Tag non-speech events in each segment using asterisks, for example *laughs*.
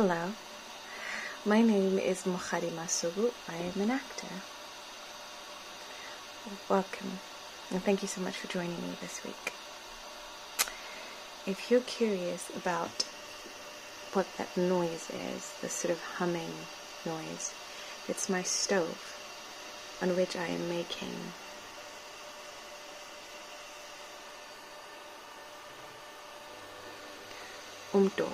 Hello, my name is Mukhari Masugu. I am an actor. Welcome, and thank you so much for joining me this week. If you're curious about what that noise is, the sort of humming noise, it's my stove on which I am making umto.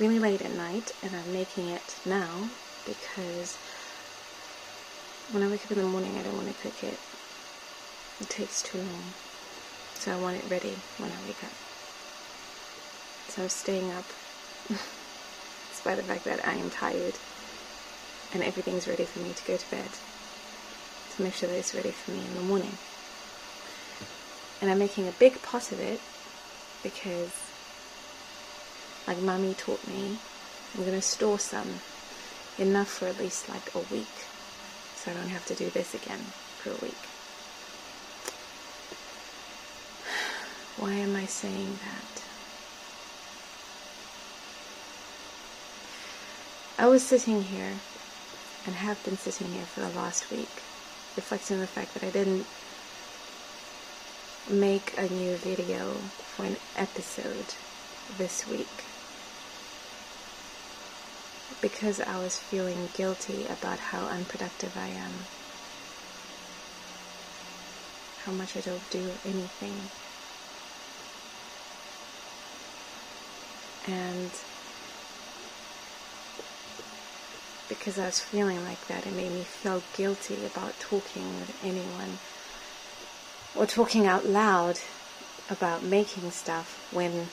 Really late at night and I'm making it now because when I wake up in the morning I don't want to cook it. It takes too long. So I want it ready when I wake up. So I'm staying up *laughs* despite the fact that I am tired and everything's ready for me to go to bed to make sure that it's ready for me in the morning. And I'm making a big pot of it because, like mommy taught me, I'm going to store some enough for at least like a week so I don't have to do this again for a week. *sighs* Why am I saying that? I was sitting here and have been sitting here for the last week, reflecting on the fact that I didn't make a new video for an episode this week because I was feeling guilty about how unproductive I am, how much I don't do anything. And because I was feeling like that, it made me feel guilty about talking with anyone or talking out loud about making stuff when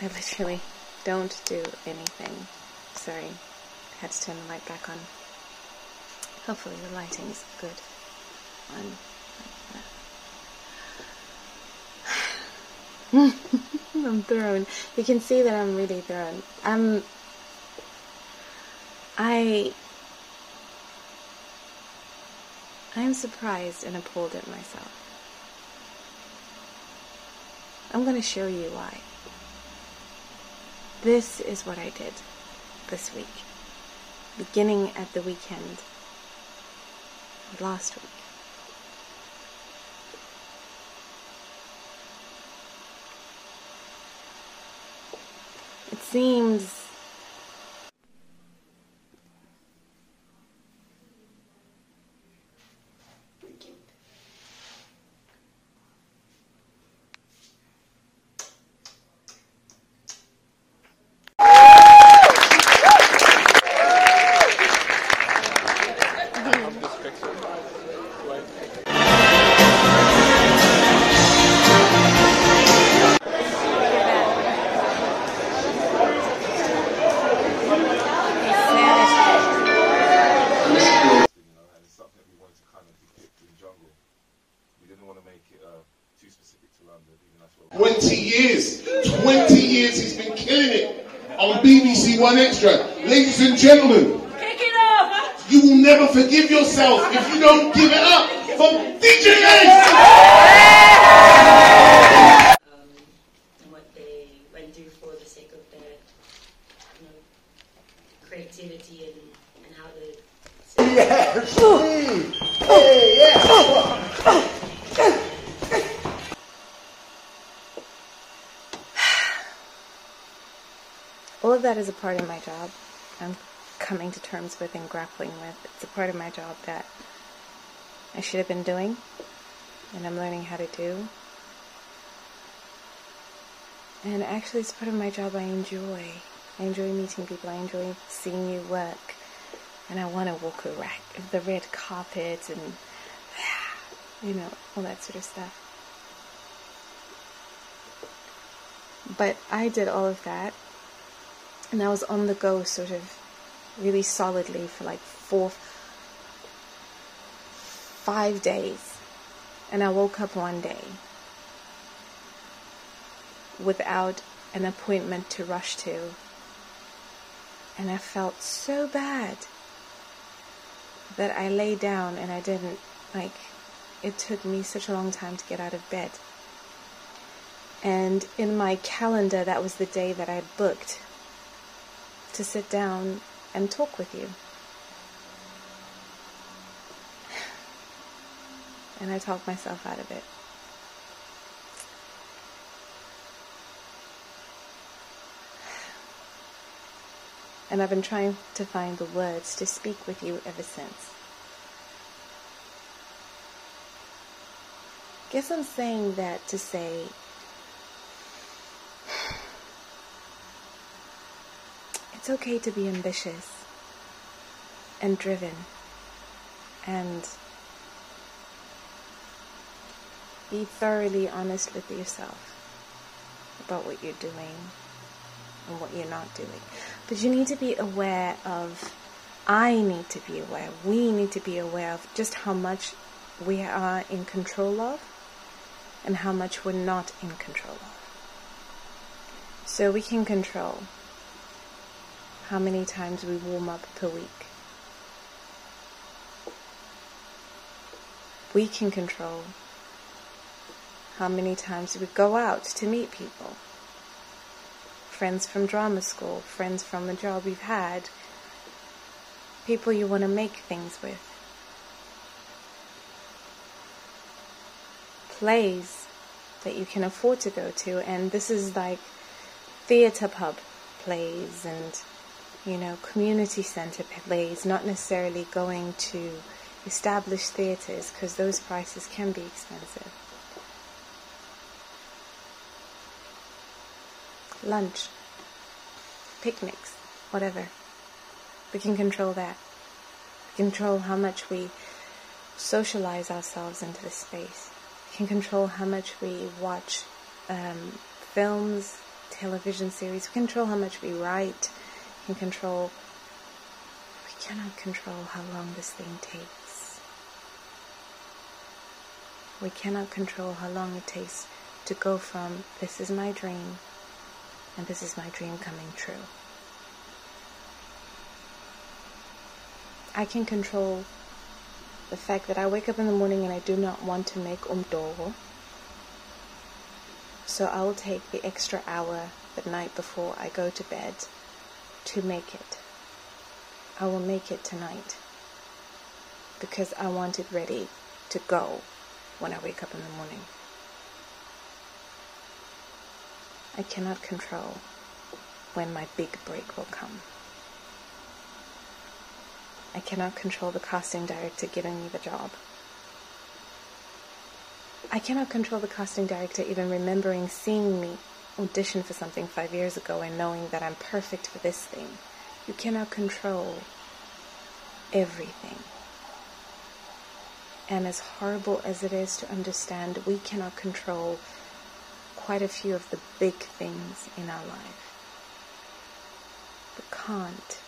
I literally don't do anything. Sorry, had to turn the light back on. Hopefully the lighting's good on. *sighs* I'm thrown. You can see that I'm really thrown. I'm. I. I'm surprised and appalled at myself. I'm going to show you why. This is what I did this week, beginning at the weekend last week. It seems gentlemen, kick it off. you will never forgive yourself if you don't give it up for DJ Ace. Um, and what they went through for the sake of their you know, creativity and, and how to. Yes, *laughs* Hey, yeah. Of that is a part of my job. I'm coming to terms with and grappling with. It's a part of my job that I should have been doing and I'm learning how to do. And actually, it's part of my job I enjoy. I enjoy meeting people, I enjoy seeing you work, and I want to walk the red carpet and, *sighs* you know, all that sort of stuff. But I did all of that and I was on the go sort of really solidly for like four, five days. And I woke up one day without an appointment to rush to. And I felt so bad that I lay down and I didn't, like, it took me such a long time to get out of bed. And in my calendar, that was the day that I booked to sit down and talk with you. And I talked myself out of it. And I've been trying to find the words to speak with you ever since. Guess I'm saying that to say it's okay to be ambitious and driven and be thoroughly honest with yourself about what you're doing and what you're not doing. But you need to be aware of, I need to be aware, we need to be aware of just how much we are in control of and how much we're not in control of. So we can control how many times we warm up per week. We can control how many times we go out to meet people. Friends from drama school, friends from a job you've had, people you want to make things with. Plays that you can afford to go to, and this is like theatre pub plays and you know community center plays, not necessarily going to established theaters because those prices can be expensive. lunch, picnics, whatever. We can control that. We control how much we socialize ourselves into the space. We can control how much we watch um, films, television series. We can control how much we write. Can control. We cannot control how long this thing takes. We cannot control how long it takes to go from this is my dream and this is my dream coming true. I can control the fact that I wake up in the morning and I do not want to make umdogo. So I will take the extra hour the night before I go to bed to make it. I will make it tonight because I want it ready to go when I wake up in the morning. I cannot control when my big break will come. I cannot control the casting director giving me the job. I cannot control the casting director even remembering seeing me audition for something five years ago and knowing that I'm perfect for this thing. You cannot control everything. And as horrible as it is to understand, we cannot control quite a few of the big things in our life. But can't.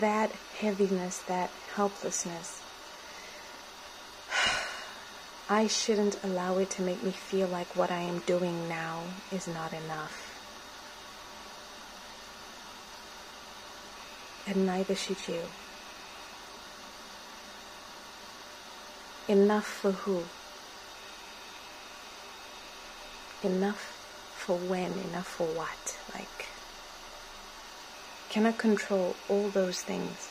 That heaviness, that helplessness, I shouldn't allow it to make me feel like what I am doing now is not enough. And neither should you. Enough for who? enough for when, enough for what. Like, cannot control all those things.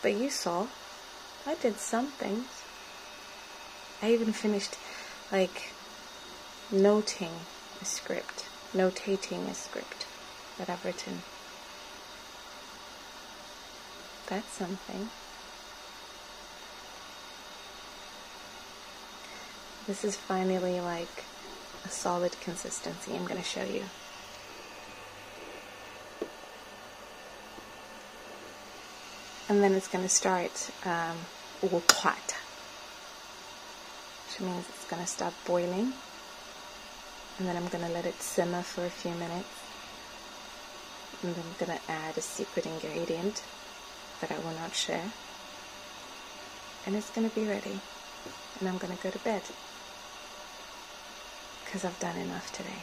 But you saw, I did some things. I even finished, like, noting a script, notating a script that I've written. That's something. This is finally like a solid consistency I'm going to show you. And then it's going to start um, which means it's going to start boiling. And then I'm going to let it simmer for a few minutes. And then I'm going to add a secret ingredient that I will not share. And it's going to be ready. And I'm going to go to bed because I've done enough today.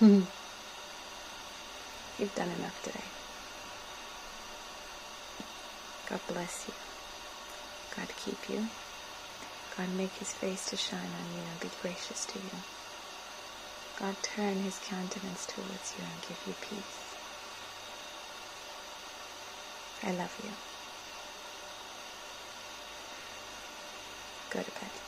*laughs* You've done enough today. God bless you. God keep you. God make his face to shine on you and be gracious to you. God turn his countenance towards you and give you peace. I love you. Go to bed.